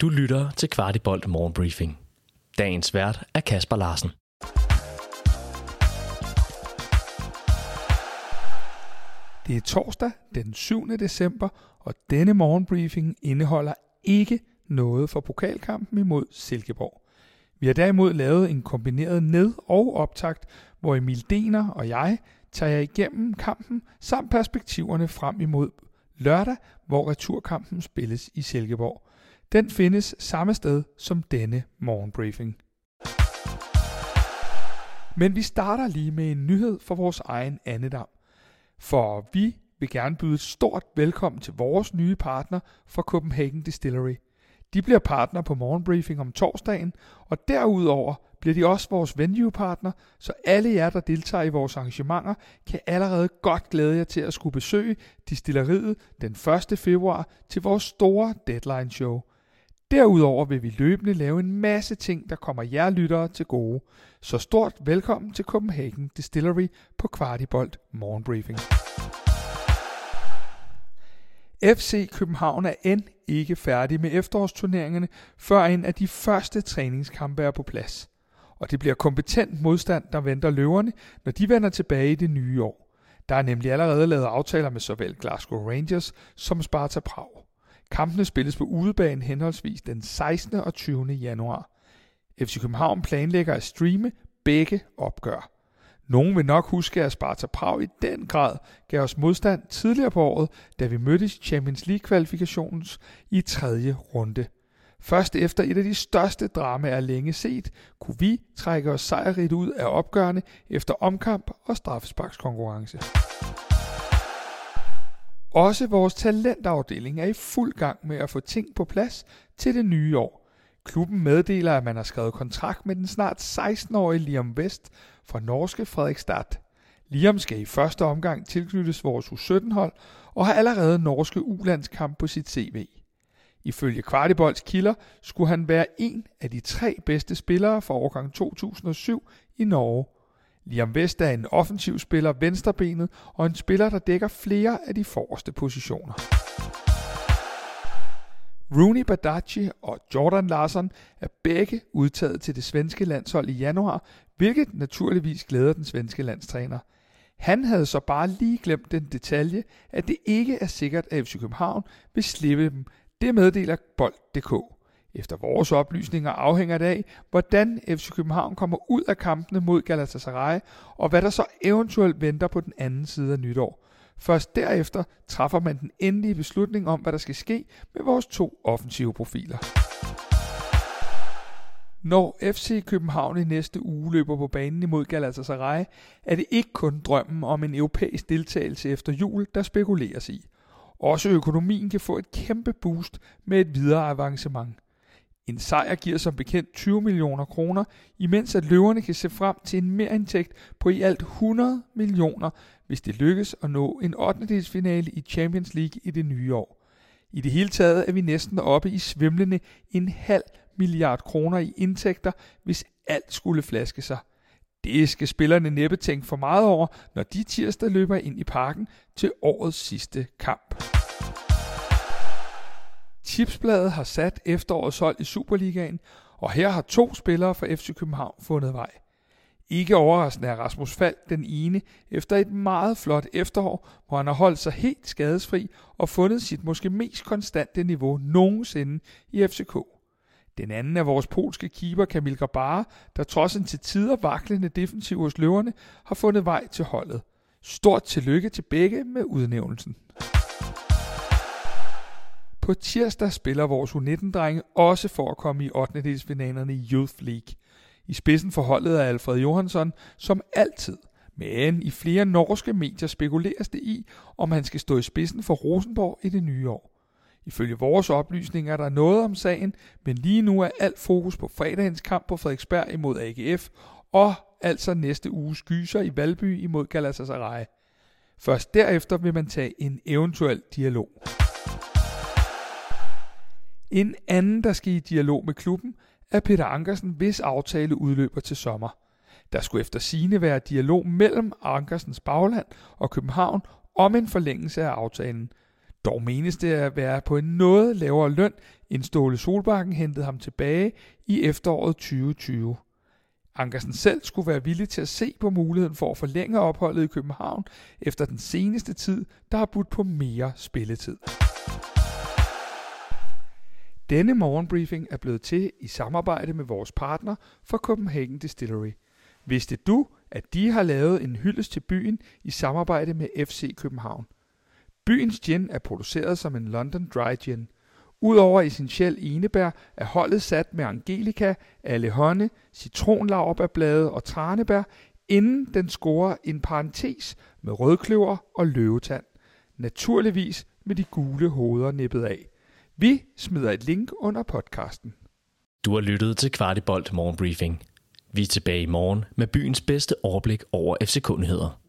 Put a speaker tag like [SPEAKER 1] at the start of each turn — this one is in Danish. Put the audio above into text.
[SPEAKER 1] Du lytter til Kvartibolt Morgenbriefing. Dagens vært er Kasper Larsen.
[SPEAKER 2] Det er torsdag den 7. december, og denne morgenbriefing indeholder ikke noget for pokalkampen imod Silkeborg. Vi har derimod lavet en kombineret ned- og optakt, hvor Emil Dener og jeg tager jer igennem kampen samt perspektiverne frem imod lørdag, hvor returkampen spilles i Silkeborg. Den findes samme sted som denne morgenbriefing. Men vi starter lige med en nyhed for vores egen andedam. For vi vil gerne byde et stort velkommen til vores nye partner fra Copenhagen Distillery. De bliver partner på morgenbriefing om torsdagen, og derudover bliver de også vores venue-partner, så alle jer, der deltager i vores arrangementer, kan allerede godt glæde jer til at skulle besøge distilleriet den 1. februar til vores store deadline show. Derudover vil vi løbende lave en masse ting, der kommer jer lyttere til gode. Så stort velkommen til Copenhagen Distillery på Kvartibolt Morgenbriefing. FC København er end ikke færdig med efterårsturneringerne, før en af de første træningskampe er på plads. Og det bliver kompetent modstand, der venter løverne, når de vender tilbage i det nye år. Der er nemlig allerede lavet aftaler med såvel Glasgow Rangers som Sparta Prag. Kampene spilles på udebane henholdsvis den 16. og 20. januar. FC København planlægger at streame begge opgør. Nogen vil nok huske, at Sparta Prag i den grad gav os modstand tidligere på året, da vi mødtes i Champions League-kvalifikationens i tredje runde. Først efter et af de største dramaer længe set, kunne vi trække os sejrigt ud af opgørende efter omkamp og straffesparkskonkurrence. Også vores talentafdeling er i fuld gang med at få ting på plads til det nye år. Klubben meddeler, at man har skrevet kontrakt med den snart 16-årige Liam West fra norske Fredrikstad. Liam skal i første omgang tilknyttes vores U17-hold og har allerede norske ulandskamp på sit CV. Ifølge Kvartibolds kilder skulle han være en af de tre bedste spillere fra årgang 2007 i Norge. Liam West er en offensiv spiller venstrebenet og en spiller, der dækker flere af de forreste positioner. Rooney Badaci og Jordan Larsson er begge udtaget til det svenske landshold i januar, hvilket naturligvis glæder den svenske landstræner. Han havde så bare lige glemt den detalje, at det ikke er sikkert, at FC København vil slippe dem. Det meddeler Bold.dk. Efter vores oplysninger afhænger det af, hvordan FC København kommer ud af kampene mod Galatasaray, og hvad der så eventuelt venter på den anden side af nytår. Først derefter træffer man den endelige beslutning om, hvad der skal ske med vores to offensive profiler. Når FC København i næste uge løber på banen imod Galatasaray, er det ikke kun drømmen om en europæisk deltagelse efter jul, der spekuleres i. Også økonomien kan få et kæmpe boost med et videre avancement. En sejr giver som bekendt 20 millioner kroner, imens at løverne kan se frem til en merindtægt på i alt 100 millioner, hvis det lykkes at nå en 8. finale i Champions League i det nye år. I det hele taget er vi næsten oppe i svimlende en halv milliard kroner i indtægter, hvis alt skulle flaske sig. Det skal spillerne næppe tænke for meget over, når de tirsdag løber ind i parken til årets sidste kamp. Chipsbladet har sat efterårets hold i Superligaen, og her har to spillere fra FC København fundet vej. Ikke overraskende er Rasmus Fald den ene efter et meget flot efterår, hvor han har holdt sig helt skadesfri og fundet sit måske mest konstante niveau nogensinde i FCK. Den anden er vores polske keeper Kamil Grabara, der trods en til tider vaklende defensiv hos løverne har fundet vej til holdet. Stort tillykke til begge med udnævnelsen. På tirsdag spiller vores U19-drenge også for at komme i 8. i Youth League. I spidsen for holdet er Alfred Johansson som altid, men i flere norske medier spekuleres det i, om han skal stå i spidsen for Rosenborg i det nye år. Ifølge vores oplysninger er der noget om sagen, men lige nu er alt fokus på fredagens kamp på Frederiksberg imod AGF, og altså næste uges gyser i Valby imod Galatasaray. Først derefter vil man tage en eventuel dialog. En anden, der skal i dialog med klubben, er Peter Ankersen, hvis aftale udløber til sommer. Der skulle efter sine være dialog mellem Ankersens bagland og København om en forlængelse af aftalen. Dog menes det at være på en noget lavere løn, end Ståle Solbakken hentede ham tilbage i efteråret 2020. Ankersen selv skulle være villig til at se på muligheden for at forlænge opholdet i København efter den seneste tid, der har budt på mere spilletid. Denne morgenbriefing er blevet til i samarbejde med vores partner fra Copenhagen Distillery. Vidste du, at de har lavet en hyldest til byen i samarbejde med FC København? Byens gin er produceret som en London Dry Gin. Udover essentiel enebær er holdet sat med angelika, allehånde, citronlaverbærblade og tranebær, inden den scorer en parentes med rødkløver og løvetand. Naturligvis med de gule hoveder nippet af. Vi smider et link under podcasten.
[SPEAKER 1] Du har lyttet til Kvartibolt Morgenbriefing. Vi er tilbage i morgen med byens bedste overblik over FC-kundigheder.